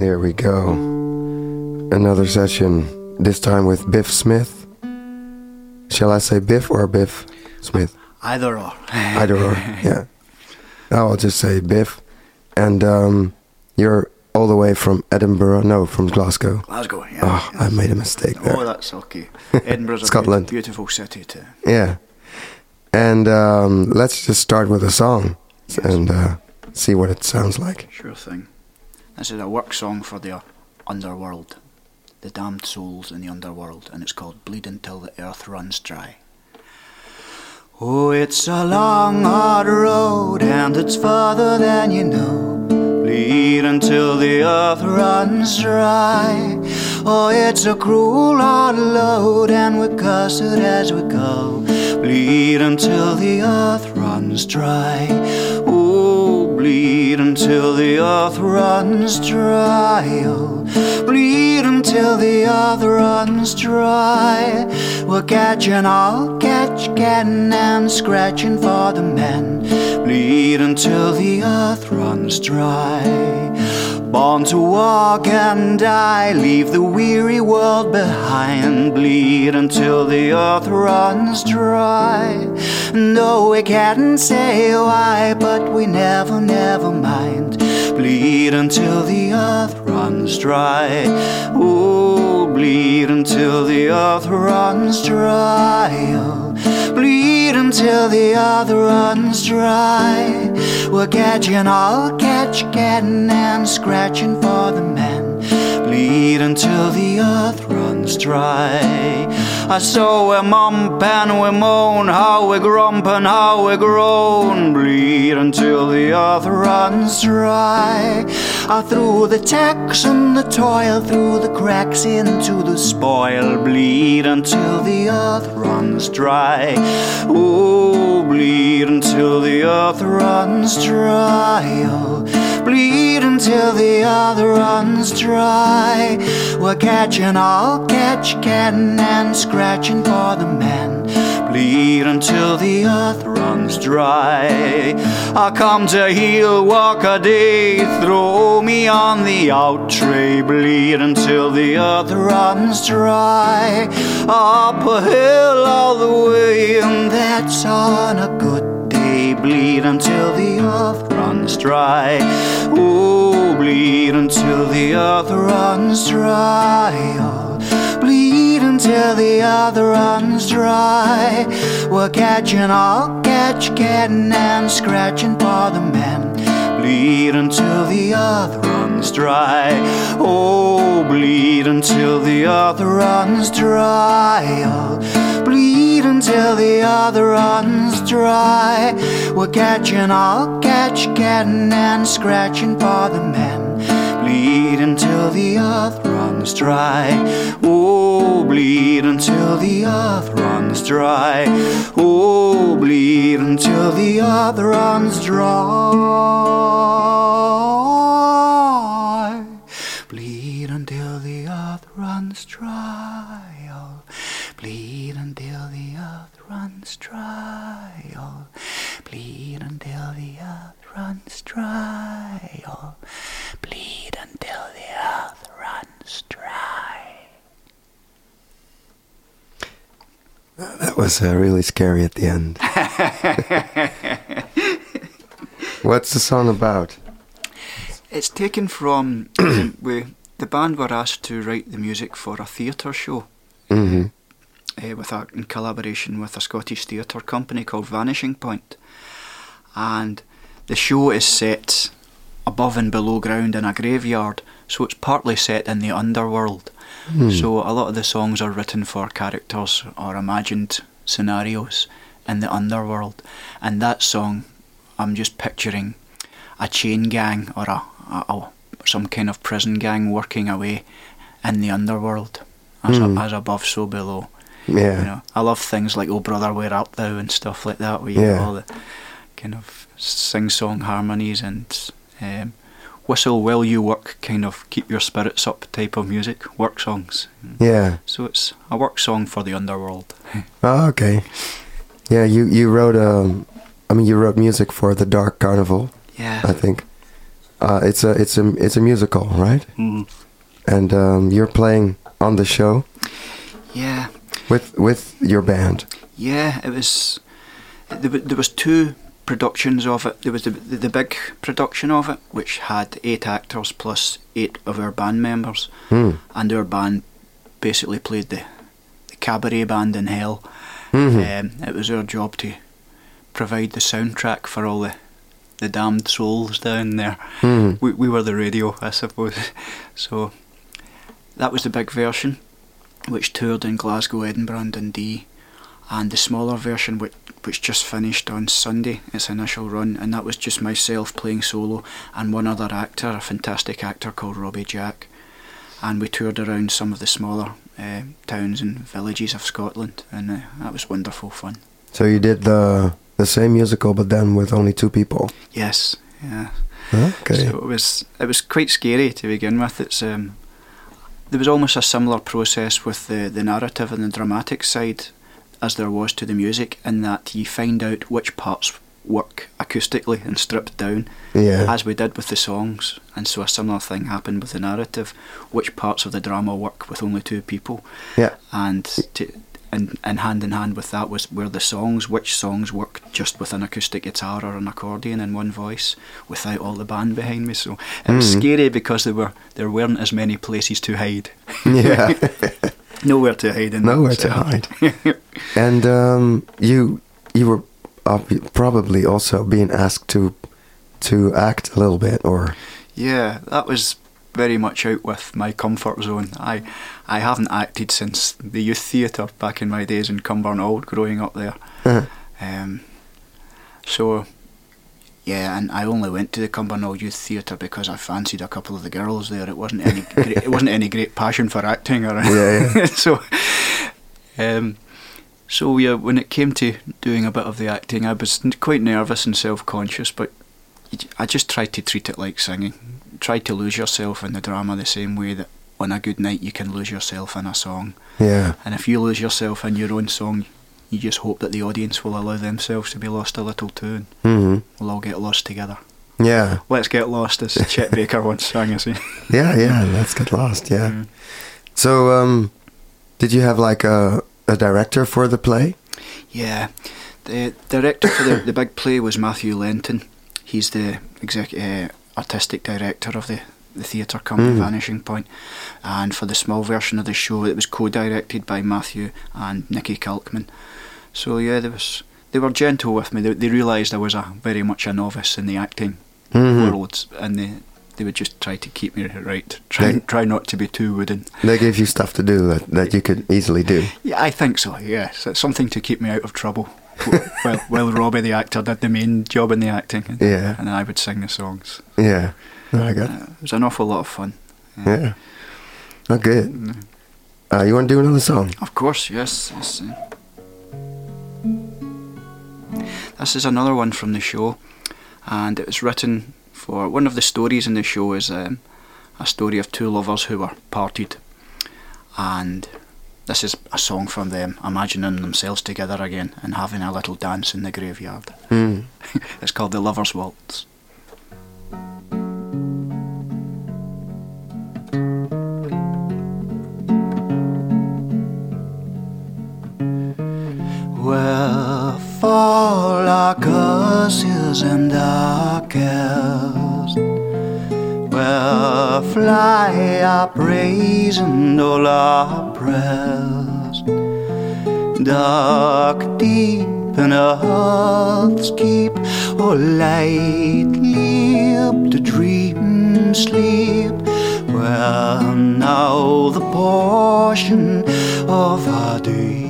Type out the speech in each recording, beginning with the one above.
There we go. Another session, this time with Biff Smith. Shall I say Biff or Biff Smith? Either or. Either or, yeah. I'll just say Biff. And um, you're all the way from Edinburgh, no, from Glasgow. Glasgow, yeah. Oh, I made a mistake there. Oh, that's okay. Edinburgh's Scotland. a beautiful city too. Yeah. And um, let's just start with a song Yes. and uh, see what it sounds like. Sure thing. This is a work song for the underworld, the damned souls in the underworld, and it's called Bleed Until the Earth Runs Dry. Oh, it's a long, hard road, and it's farther than you know. Bleed until the earth runs dry. Oh, it's a cruel, hard load, and we're cursed as we go. Bleed until the earth runs dry. Bleed until the earth runs dry. Oh, bleed until the earth runs dry. We're catching all catch, getting and scratching for the men. Bleed until the earth runs dry. Born to walk and die, leave the weary world behind. Bleed until the earth runs dry. No, we can't say why, but we never, never mind. Bleed until the earth runs dry. Oh, bleed until the earth runs dry. Bleed until the earth runs dry. We're catching all catch, getting and scratching for the men. Bleed until the earth runs dry. I saw we mump and we moan, how we grump and how we groan. Bleed until the earth runs dry. I threw the tax and the toil through the cracks into the spoil. Bleed until the earth runs dry. Oh, bleed until the earth runs dry. Oh, bleed until the other runs dry. We're catching all catch, getting and scratching for the men. Bleed until the earth runs dry. I come to heal, walk a day, throw me on the out tray. Bleed until the earth runs dry. Up a hill all the way, and that's on a good day. Bleed until the earth runs dry. Oh, bleed until the earth runs dry. Oh, bleed until the earth runs dry. We're catching all catch, getting and scratching for the men. Bleed until the earth runs dry. Oh, bleed until the earth runs dry. Oh, bleed until the earth runs dry. We're catching all catch, getting and scratching for the men. Bleed until the earth runs dry. Oh, bleed until the earth runs dry. Oh, bleed until the earth runs dry. Bleed until the earth runs dry. Oh, bleed until the earth runs dry. Bleed until the earth runs dry. Oh, bleed until the earth runs dry. That was uh, really scary at the end. What's the song about? It's taken from we, the band were asked to write the music for a theatre show hmm uh, with a, in collaboration with a Scottish theatre company called Vanishing Point, and the show is set above and below ground in a graveyard, so it's partly set in the underworld. Hmm. So a lot of the songs are written for characters or imagined scenarios in the underworld, and that song, I'm just picturing a chain gang or a, a, a some kind of prison gang working away in the underworld, as, Hmm. a, as above, so below. Yeah. You know, I love things like "Oh Brother, Where Art Thou" and stuff like that, where you Yeah. all the kind of sing-song harmonies and um, whistle while you work, kind of keep your spirits up type of music, work songs. Yeah. So it's a work song for the underworld. Oh, okay. Yeah, you you wrote um, I mean you wrote music for the Dark Carnival, yeah, I think. Uh, it's a it's a it's a musical, right? Mhm. And um, you're playing on the show Yeah, with with your band. yeah. It was there, there was two productions of it. There was the, the the big production of it, which had eight actors plus eight of our band members, Hmm. and our band basically played the, the cabaret band in hell. Mhm. Um, it was our job to provide the soundtrack for all the the damned souls down there. Mhm. We we were the radio, I suppose. So that was the big version, which toured in Glasgow, Edinburgh, and Dundee, and the smaller version, which which just finished on Sunday, its initial run, and that was just myself playing solo and one other actor, a fantastic actor called Robbie Jack, and we toured around some of the smaller uh, towns and villages of Scotland, and uh, that was wonderful fun. So you did the the same musical, but then with only two people. Yes, yeah. Okay. So it was it was quite scary to begin with. It's um, there was almost a similar process with the the narrative and the dramatic side as there was to the music, in that you find out which parts work acoustically and stripped down, yeah. as we did with the songs. And so a similar thing happened with the narrative, which parts of the drama work with only two people, yeah. and to, and, and hand in hand with that was where the songs, which songs work just with an acoustic guitar or an accordion in one voice without all the band behind me. So it was Mhm. scary because there were there weren't as many places to hide. Yeah. Nowhere to hide in Nowhere to hide. And um, you you were probably also being asked to to act a little bit, or Yeah, that was very much out with my comfort zone. I I haven't acted since the youth theatre back in my days in Cumbernauld, growing up there. uh, Um, so, yeah, and I only went to the Cumbernauld Youth Theatre because I fancied a couple of the girls there. It wasn't any great, it wasn't any great passion for acting or Yeah, yeah. so. Um, so yeah, when it came to doing a bit of the acting, I was quite nervous and self-conscious, but I just tried to treat it like singing. Tried to lose yourself in the drama the same way that on a good night you can lose yourself in a song. yeah, And if you lose yourself in your own song, you just hope that the audience will allow themselves to be lost a little too, and hmm we'll all get lost together. yeah, Let's get lost, as Chet Baker once sang, I see. yeah, yeah. Let's get lost. Yeah. Mm. So, um, did you have like a a director for the play? Yeah, the director for the, the big play was Matthew Lenton. He's the exec, uh, artistic director of the, the theatre company Mm. Vanishing Point. And for the small version of the show, it was co-directed by Matthew and Nicky Kalkman. So yeah, there was they were gentle with me. They, they realised I was a very much a novice in the acting Mhm. world, and they they would just try to keep me right. Try They- try not to be too wooden. They gave you stuff to do that, that you could easily do. Yeah, I think so. Yes, it's something to keep me out of trouble. well, while Robbie the actor did the main job in the acting, and, Yeah. and I would sing the songs. Yeah. No, got. Uh, it was an awful lot of fun. Yeah. Oh, good. Mm. Uh, you want to do another song? Of course, yes. yes this is another one from the show, and it was written for one of the stories in the show is um, a story of two lovers who were parted, and this is a song from them imagining themselves together again and having a little dance in the graveyard. Mm. It's called the Lovers Waltz. Where fall our curses and our cares? Where fly our praise and all our prayers? Dark deep in earth's keep, or lightly up to dream sleep, where now the portion of our days.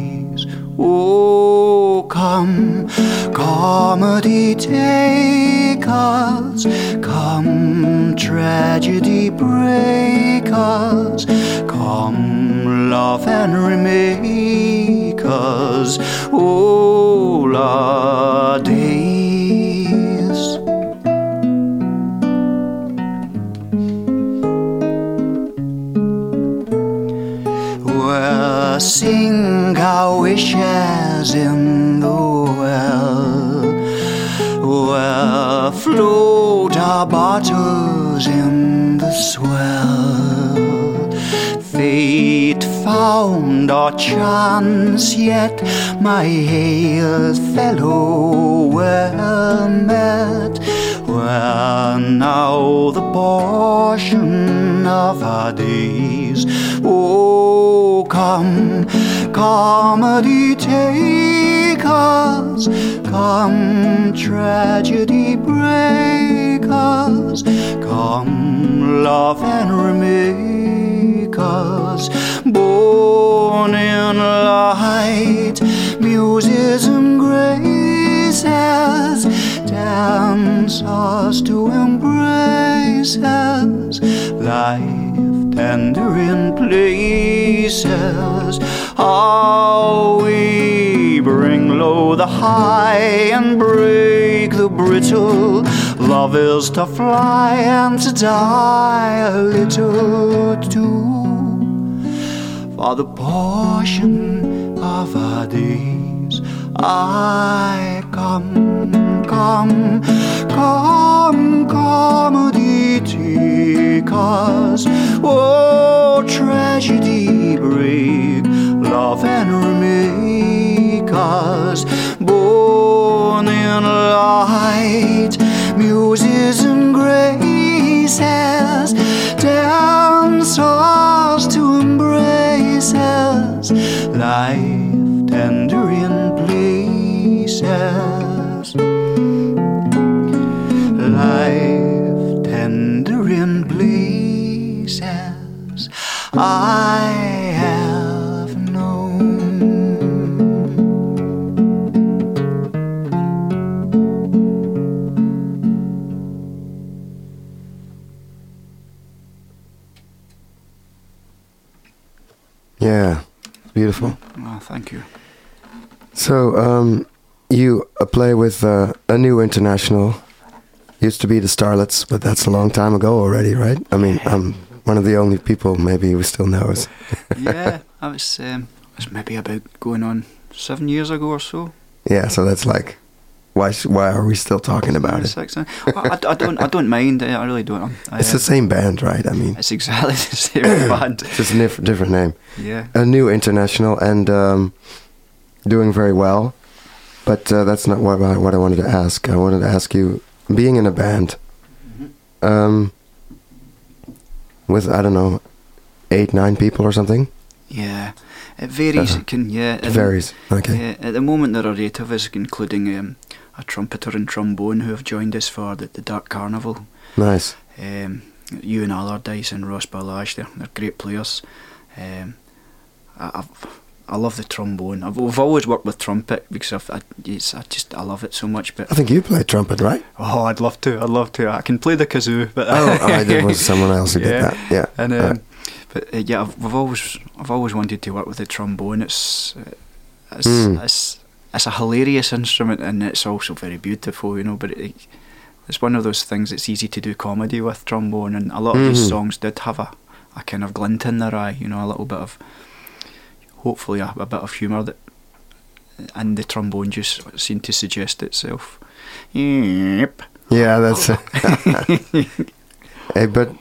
Oh, come, comedy take us, come, tragedy break us, come, love and remake us, all our days. Wishes in the well. We'll float our bottles in the swell. Fate found our chance, yet my hail fellow well met. Well, now the portion of our days. Oh, come, comedy take us, come, tragedy break us, come, love and remake us, born in light, muses and graces, dance us to embraces, life tender in places, how we bring low the high and break the brittle. Love is to fly and to die a little too. For the portion of our days, I come, come, come, comedy take us. Oh, tragedy break, love and remake us. Born in light, muses and graces, dancers to embraces, life tender in places. Life tender in places I beautiful. Oh, thank you. So, um, you uh, play with uh, a new international. Used to be the Starlets, but that's a long time ago already, right? I mean, I'm one of the only people maybe who still knows. yeah, I was, um, was maybe about going on seven years ago or so. Yeah, so that's like, why? Why are we still talking about it? I, I don't, I don't mind. I really don't. I, It's the same band, right? I mean, It's exactly the same band. It's just a diff- different name. Yeah. A new international and um, doing very well. But uh, that's not what I, what I wanted to ask. I wanted to ask you, being in a band, um, with I don't know, eight nine people or something. Yeah. It varies. Uh-huh. It can, yeah. It varies. Okay. Yeah, at the moment there are eight of us, including um, a trumpeter and trombone who have joined us for the, the Dark Carnival. Nice. Um, Ewan Allardyce and Ross Ballage, they're, they're great players. Um, I, I've, I love the trombone. I've, I've always worked with trumpet because I've, I, it's, I just I love it so much. But I think you play trumpet, right? oh, I'd love to. I'd love to. I can play the kazoo, but Oh, I did was someone else who did that. Yeah. And Uh, um, but uh, yeah, I've, I've always I've always wanted to work with the trombone. It's uh, it's, Mm. it's it's a hilarious instrument and it's also very beautiful, you know. But it, it's one of those things that's easy to do comedy with trombone, and a lot of these mm-hmm. songs did have a, a kind of glint in their eye, you know, a little bit of hopefully a, a bit of humour that, and the trombone just seemed to suggest itself. Yep. yeah, that's. hey, but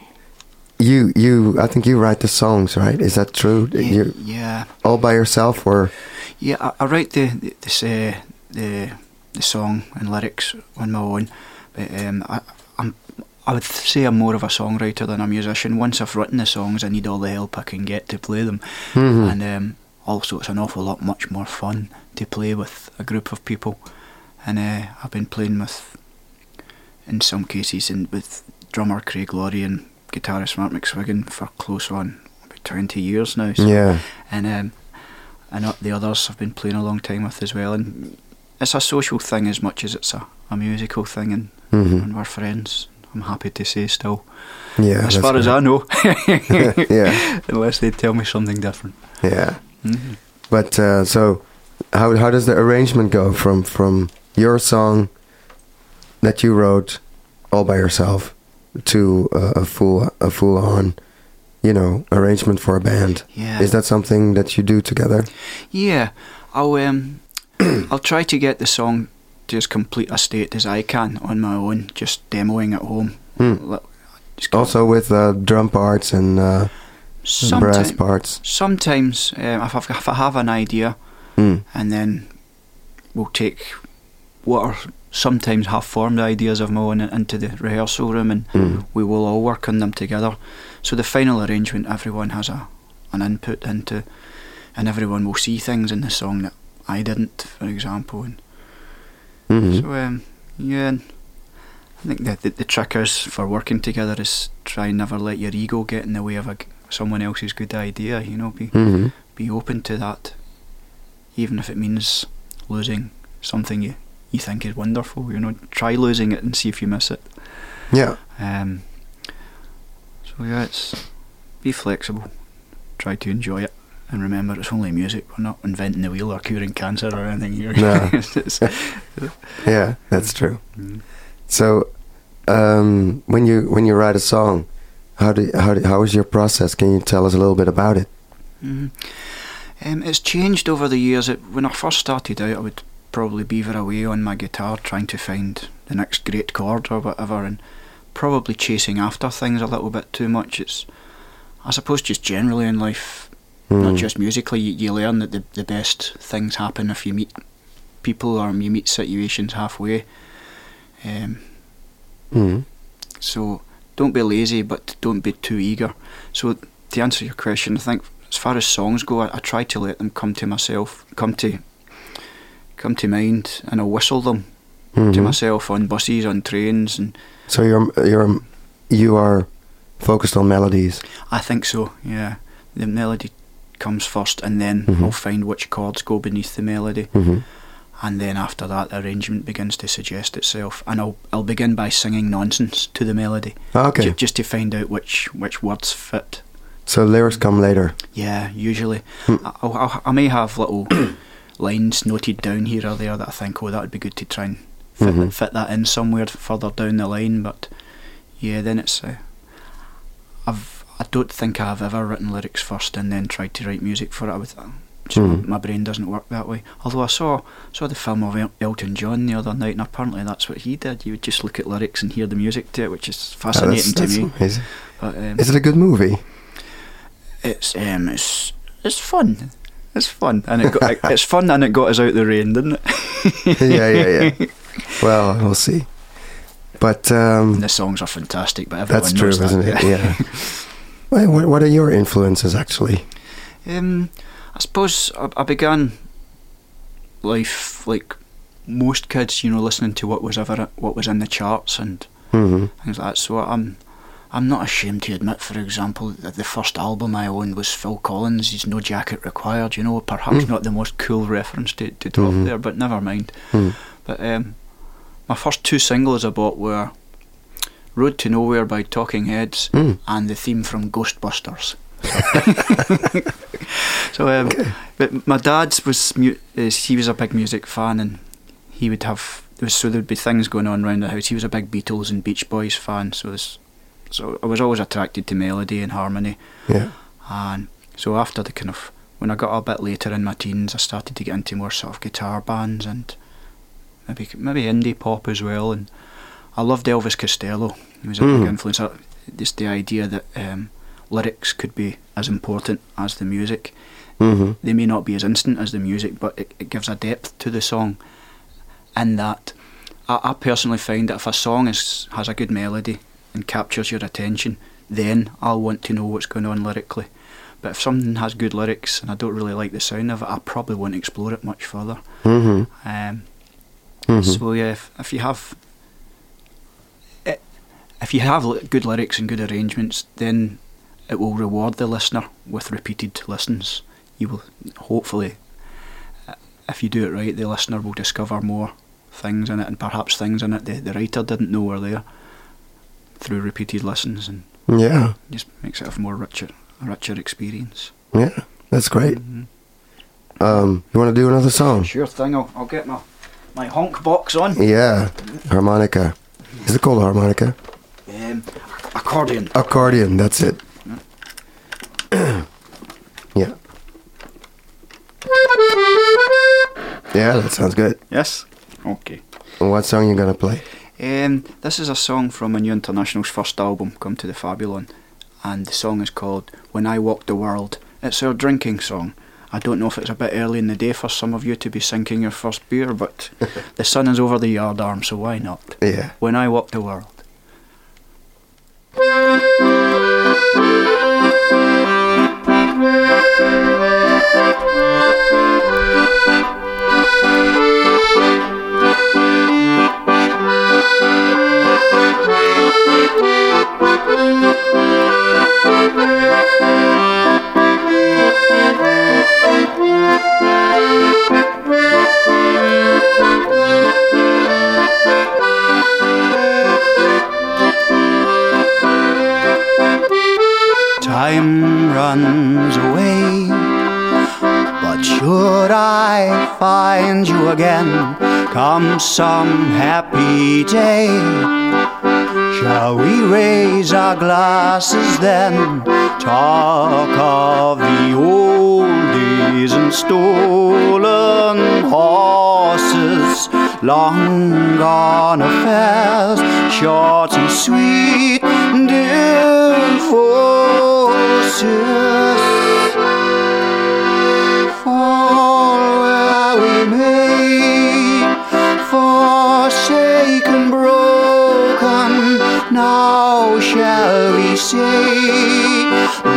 you you I think you write the songs, right? Is that true? Yeah, You yeah. all by yourself or? Yeah, I, I write the the, this, uh, the the song and lyrics on my own, but um, I, I'm I would say I'm more of a songwriter than a musician. Once I've written the songs, I need all the help I can get to play them, Mhm. and um, also it's an awful lot much more fun to play with a group of people, and uh, I've been playing with, in some cases, in, with drummer Craig Laurie and guitarist Mark McSwiggan for close on about twenty years now. So Yeah. and um, and the others I've been playing a long time with as well. And it's a social thing as much as it's a, a musical thing, and, Mhm. and we're friends. I'm happy to say still, Yeah. as far as. I know. Yeah. unless they tell me something different. Yeah. Mhm. But uh, so, how how does the arrangement go from from your song that you wrote all by yourself to uh, a full a full on, you know, arrangement for a band? Yeah. Is that something that you do together? Yeah, I'll um, I'll try to get the song to as complete a state as I can on my own, just demoing at home. Just Also with uh, drum parts and uh, brass parts. sometimes um, if, I've, if I have an idea, Mm. and then we'll take what are sometimes half-formed ideas of my own into the rehearsal room, and Mm. we will all work on them together. So the final arrangement, everyone has a an input into, and everyone will see things in the song that I didn't, for example. And Mhm. so um, yeah, I think the, the the trick is for working together is try and never let your ego get in the way of a someone else's good idea. You know, be Mhm. be open to that, even if it means losing something you, you think is wonderful. You know, try losing it and see if you miss it. Yeah. Um, so yeah, it's be flexible, try to enjoy it, and remember it's only music. We're not inventing the wheel or curing cancer or anything here. No. Yeah, that's true. Mm. So, um, when you when you write a song, how do how do, how is your process? Can you tell us a little bit about it? Mhm. Um, it's changed over the years. It, when I first started out, I would probably beaver away on my guitar trying to find the next great chord or whatever, and probably chasing after things a little bit too much. It's, I suppose, just generally in life, not Mm. just musically, you, you learn that the, the best things happen if you meet people or you meet situations halfway. Um, Mm. so don't be lazy, but don't be too eager. So to answer your question, I think as far as songs go, I, I try to let them come to myself, come to come to mind, and I'll whistle them to Mhm. myself on buses, on trains, and So you're you're you are focused on melodies. I think so. Yeah, the melody comes first, and then Mhm. I'll find which chords go beneath the melody, hmm and then after that, the arrangement begins to suggest itself, and I'll I'll begin by singing nonsense to the melody, Okay. ju- just to find out which which words fit. So lyrics come later. Yeah, usually. Hmm. I, I'll, I may have little lines noted down here or there that I think, oh, that would be good to try and fit, Mhm. fit that in somewhere further down the line. But yeah, then it's. Uh, I've. I don't think I've ever written lyrics first and then tried to write music for it. I would, so Mhm. my brain doesn't work that way. Although I saw saw the film of El- Elton John the other night, and apparently that's what he did. You would just look at lyrics and hear the music to it, which is Oh, fascinating that's, to that's me. amazing. But um, Is it a good movie? it's um it's it's fun. It's fun, and it got, it's fun, and it got us out the rain, didn't it? yeah, yeah, yeah. Well, we'll see. But um, the songs are fantastic, but everyone that's true, that. isn't it? Yeah. Well, what, what are your influences actually? Um, I suppose I, I began life like most kids, you know, listening to what was ever what was in the charts and hmm things like that. So I'm I'm not ashamed to admit, for example, that the first album I owned was Phil Collins' No Jacket Required." You know, perhaps Mm. not the most cool reference to to drop Mhm. there, but never mind. Mm. But um, my first two singles I bought were "Road to Nowhere" by Talking Heads Mm. and the theme from Ghostbusters. so, um, Okay. but my dad's was mu- is, he was a big music fan, and he would have so there'd be things going on around the house. He was a big Beatles and Beach Boys fan, so this, so I was always attracted to melody and harmony, Yeah. and so after the kind of when I got a bit later in my teens, I started to get into more sort of guitar bands and maybe maybe indie pop as well, and I loved Elvis Costello. He was a Mm. big influence. Uh, Just the idea that um, lyrics could be as important as the music. hmm They may not be as instant as the music, but it, it gives a depth to the song. And that, I, I personally find that if a song is, has a good melody and captures your attention, then I'll want to know what's going on lyrically. But if something has good lyrics and I don't really like the sound of it, I probably won't explore it much further. hmm Um, hmm so yeah, if, if you have i- if you have good lyrics and good arrangements, then it will reward the listener with repeated listens. You will hopefully, uh, if you do it right, the listener will discover more things in it, and perhaps things in it the, the writer didn't know were there through repeated listens, and Yeah. just makes it a more richer, a richer experience. Yeah. That's great. Mhm. Um, you want to do another song? Sure thing. I'll, I'll get my my honk box on. Yeah. Harmonica. Is it called harmonica? Um, accordion. Accordion. That's it. yeah. Yeah, that sounds good. Yes. Okay. What song you gonna play? Um, this is a song from a new International's first album, Come to the Fabulon, and the song is called When I Walk the World. It's our drinking song. I don't know if it's a bit early in the day for some of you to be sinking your first beer, but the sun is over the yard arm, so why not? Yeah. When I Walk the World. come some happy day, shall we raise our glasses then, talk of the old days and stolen horses, long gone affairs, short and sweet divorces. Fall forsaken, broken. Now shall we say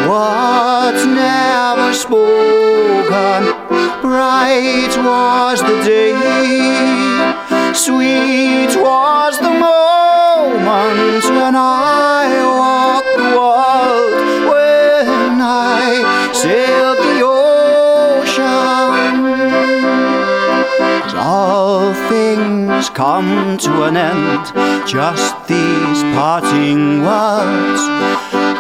what's never spoken? Bright was the day, sweet was the moment when I things come to an end, just these parting words.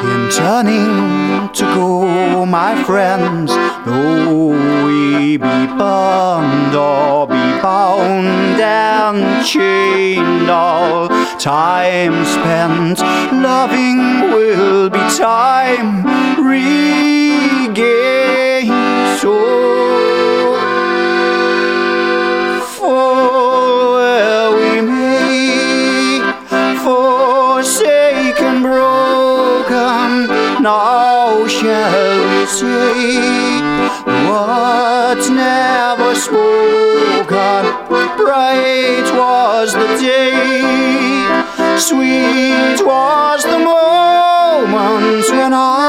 In turning to go, my friends, though we be burned or be bound and chained, all time spent loving will be time regained. So say what's never spoken? Bright was the day, sweet was the moment when I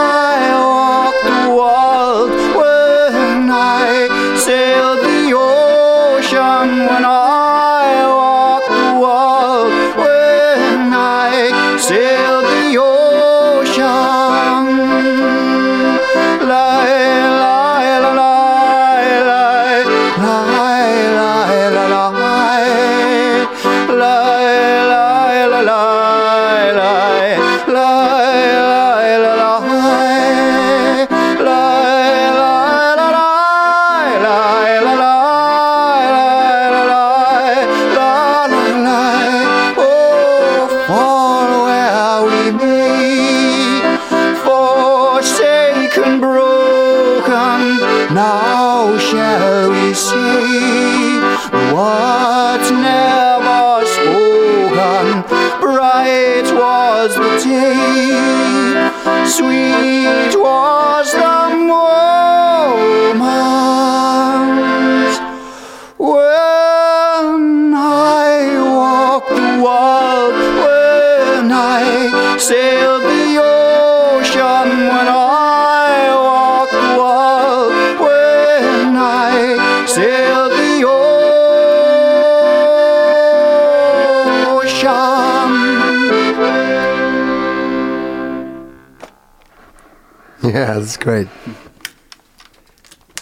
that's great.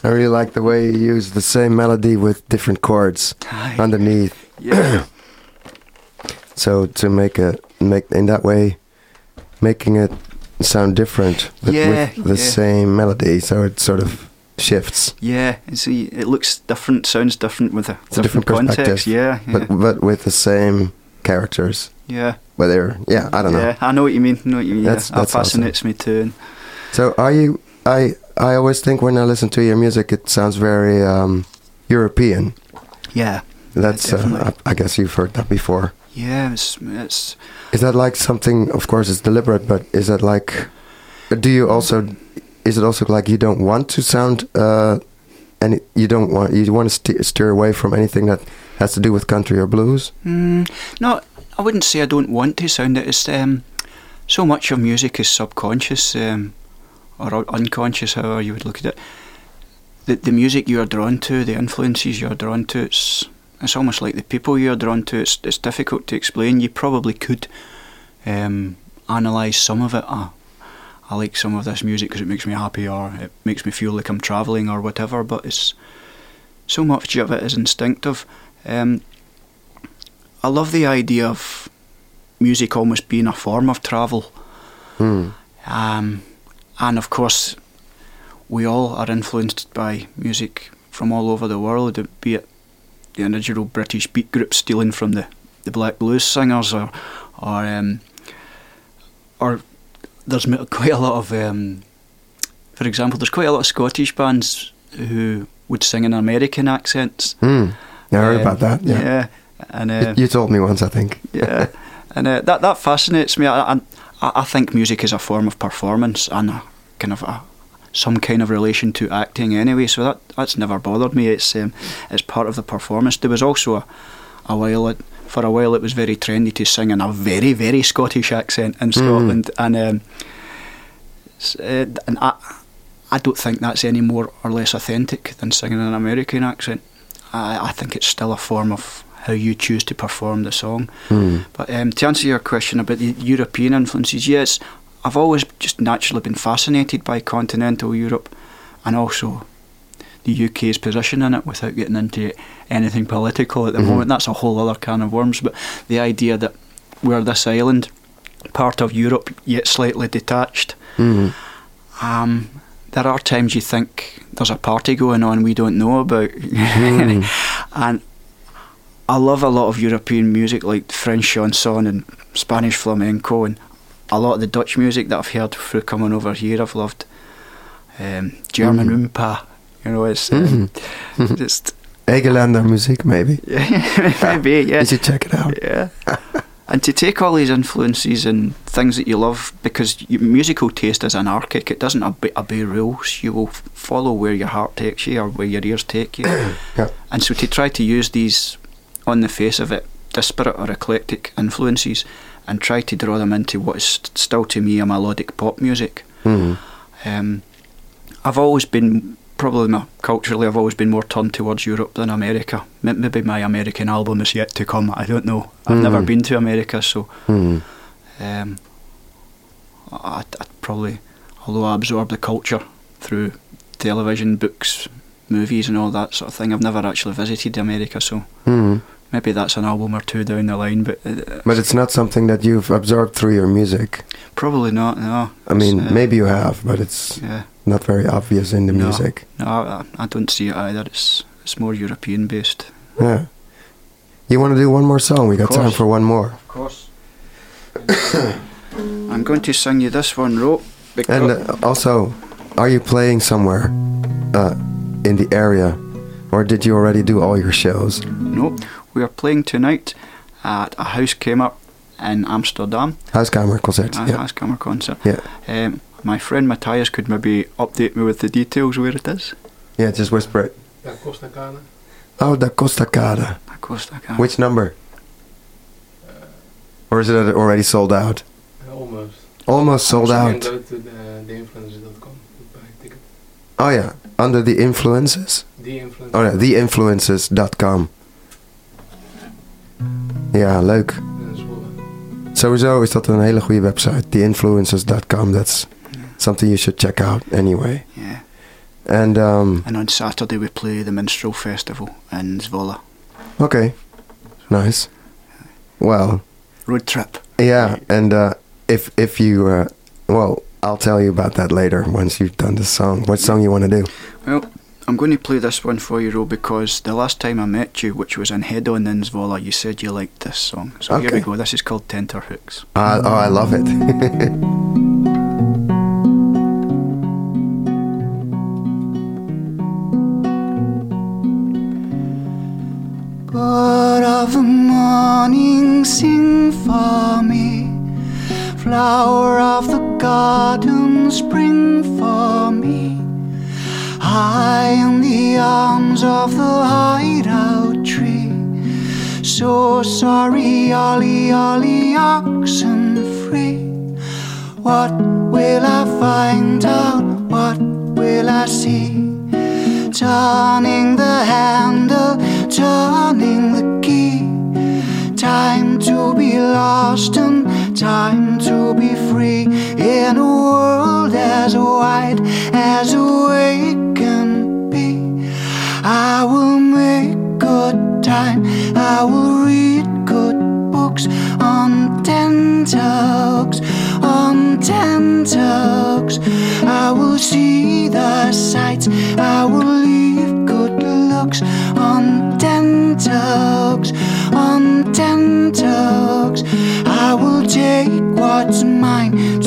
I really like the way you use the same melody with different chords Aye. underneath. Yeah, So to make a make in that way, making it sound different but Yeah, with the yeah. same melody, so it sort of shifts. yeah. See, it looks different, sounds different with a a different context. Yeah, yeah, But but with the same characters. yeah. Whether yeah, I don't know. Yeah, I know what you mean. Know what you mean. That's- yeah, that's that fascinates me too. So are you? I I always think when I listen to your music, it sounds very um, European. yeah, That's uh. I, I guess you've heard that before. Yeah, it's, it's Is that like something? Of course, it's deliberate, but is that like? Do you also? Is it also like you don't want to sound? Uh, and you don't want you want to st- steer away from anything that has to do with country or blues? Mm, no, I wouldn't say I don't want to sound it. It's um, so much of music is subconscious um, or unconscious, however you would look at it. The, the music you are drawn to, the influences you are drawn to, it's it's almost like the people you are drawn to. It's it's difficult to explain. You probably could um, analyse some of it. Ah, I like some of this music because it makes me happy, or it makes me feel like I'm travelling, or whatever. But it's so much of it is instinctive. Um, I love the idea of music almost being a form of travel. Hmm. Um, and of course, we all are influenced by music from all over the world, be it the original British beat group stealing from the, the black blues singers, or or um, or there's quite a lot of, um, for example, there's quite a lot of Scottish bands who would sing in American accents. Hmm. I heard Um, about that. Yeah. yeah, and uh, You told me once, I think. yeah, and uh, that that fascinates me. I, I I think music is a form of performance and kind of a some kind of relation to acting anyway. So that that's never bothered me. It's um, it's part of the performance. There was also a, a while it, for a while it was very trendy to sing in a very very Scottish accent in Scotland, and um, uh, and I I don't think that's any more or less authentic than singing in an American accent. I, I think it's still a form of how you choose to perform the song. Hmm. But um, to answer your question about the European influences, yes, I've always just naturally been fascinated by continental Europe and also the UK's position in it without getting into anything political at the Mhm. moment. That's a whole other can of worms. But the idea that we're this island, part of Europe, yet slightly detached, Hmm. um, there are times you think there's a party going on we don't know about. Mm. and I love a lot of European music like French chanson and Spanish flamenco and a lot of the Dutch music that I've heard through coming over here I've loved. Um, German Mhm. oompa, you know, it's um, Mhm. just Egerländer music, maybe. maybe yeah. You should check it out. Yeah. and to take all these influences and things that you love, because your musical taste is anarchic, it doesn't obey, obey rules. You will follow where your heart takes you or where your ears take you. Yeah. And so to try to use these, on the face of it, disparate or eclectic influences and try to draw them into what is still to me a melodic pop music. Hmm. Um, I've always been probably my, culturally I've always been more turned towards Europe than America. Maybe my American album is yet to come. I don't know. I've never Mhm. been to America, so Hmm. um, I, I probably, although I absorb the culture through television, books, movies, and all that sort of thing, I've never actually visited America. So Hmm. Maybe that's an album or two down the line, but uh, But it's not something that you've absorbed through your music. probably not. No. I mean, uh, maybe you have, but it's Yeah. not very obvious in the No. music. No, I, I don't see it either. It's it's more European based. Yeah. You want to do one more song? We got time for one more. Of course. I'm going to sing you this one, Rope. And uh, also, are you playing somewhere uh, in the area, or did you already do all your shows? no, we are playing tonight at a house came up in Amsterdam. Huiskamerconcert. A Yeah. Huiskamer concert. Yeah. Um, my friend Matthias could maybe update me with the details where it is. Yeah, just whisper it. Ja, Costa Cana. Oh, da Costakade. Of course, I can. Which number? Or is it already sold out? Uh, almost. Almost sold You out. can go to the, theinfluences.com to buy a ticket. Oh yeah, under the influences. The influence. Oh ja, theinfluences.com. Ja, leuk. En Zwolle. Sowieso is dat een hele goede website. Theinfluencers.com. That's something you should check out anyway. Yeah. And um, And on Saturday we play the Minstrel Festival in Zwolle. okay, nice. Well, Road trip. yeah, and uh, if if you uh, well, I'll tell you about that later once you've done the song. What song you want to do? Well, I'm going to play this one for you, Ro, because the last time I met you, which was in Hedon in Zwolle, you said you liked this song. So here we go. This is called Tenterhooks. Uh, oh, I love it. But of a morning sing for me. Flower of the garden, spring for me. High in the arms of the hideout tree. So sorry, ollie, ollie, oxen free. What will I find out? What will I see? Turning the handle, turning the key. Time to be lost and time to be free in a world as wide on tenterhooks. I will see the sights. I will leave good looks on tenterhooks, on tenterhooks. I will take what's mine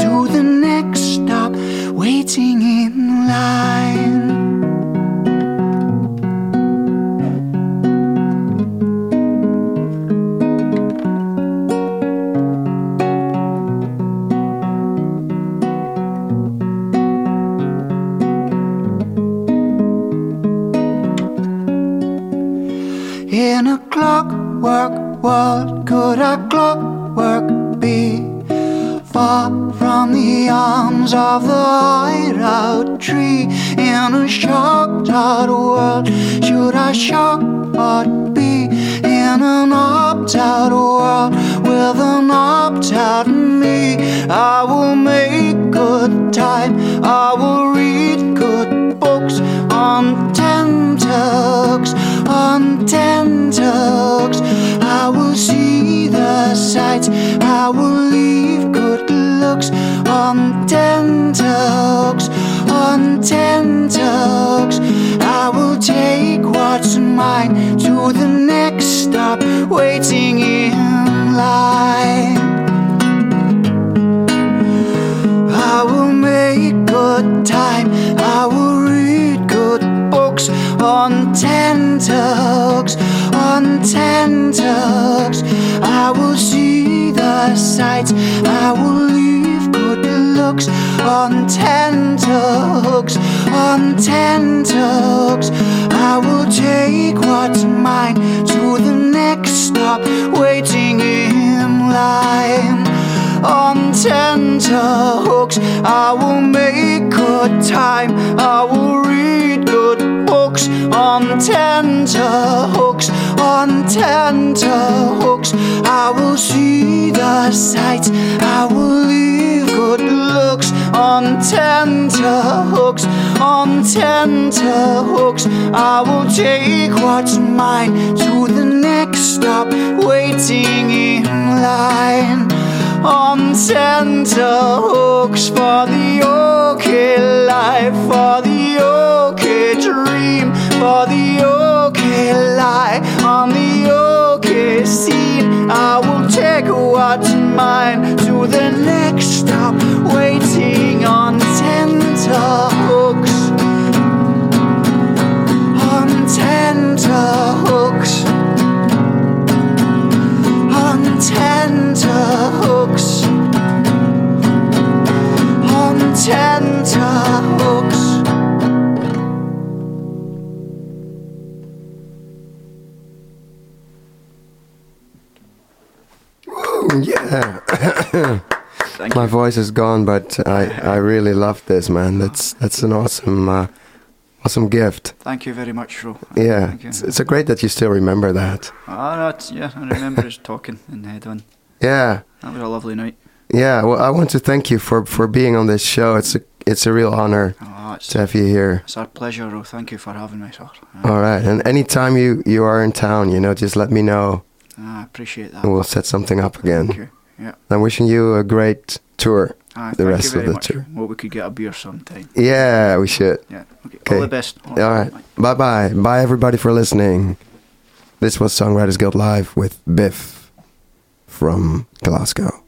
clockwork world, could a clockwork be? Far from the arms of the hideout tree. In a shocked out world, should I shock what be? In an opt out world, with an opt out me, I will make good time. I will read good books on tenterhooks, on tenterhooks. I will see the sights. I will leave good looks on tenterhooks, on tenterhooks. I will take what's mine to the next stop, waiting in line. I will make good time. I will read good books on tenterhooks, on tenterhooks. I will see the sights. I will leave good looks on tenterhooks, on tenterhooks. I will take what's mine to the next stop, waiting in line on tenterhooks. I will make good time. I will on tenterhooks. On tenterhooks, I will see the sights. I will leave good looks on tenterhooks. On tenterhooks, I will take what's mine to the next stop, waiting in line on tenterhooks for the okay life, for the okay dream, for the okay lie, on the okay scene. I will take what's mine. To the next stop, waiting on tenterhooks, on tenterhooks on Thank My you. voice is gone, but I, I really love this, man. That's that's an awesome uh, awesome gift. Thank you very much, Ro. Yeah, it's, it's a great that you still remember that. Ah, it's- yeah, I remember us talking in Hedon. Yeah, That was a lovely night. yeah. Well, I want to thank you for, for being on this show. It's a it's a real honor Oh, to have you here. it's our pleasure, Ro. Thank you for having me, sir. All right, and anytime you you are in town, you know, just let me know, Ah, I appreciate that. and we'll set something up Thank again. Yeah. I'm wishing you a great tour. Ah, The rest of the much. tour. Well, we could get a beer sometime. Yeah, we should. Yeah. Okay. All the best. All right. Bye bye. Bye everybody for listening. This was Songwriters Guild Live with Biff from Glasgow.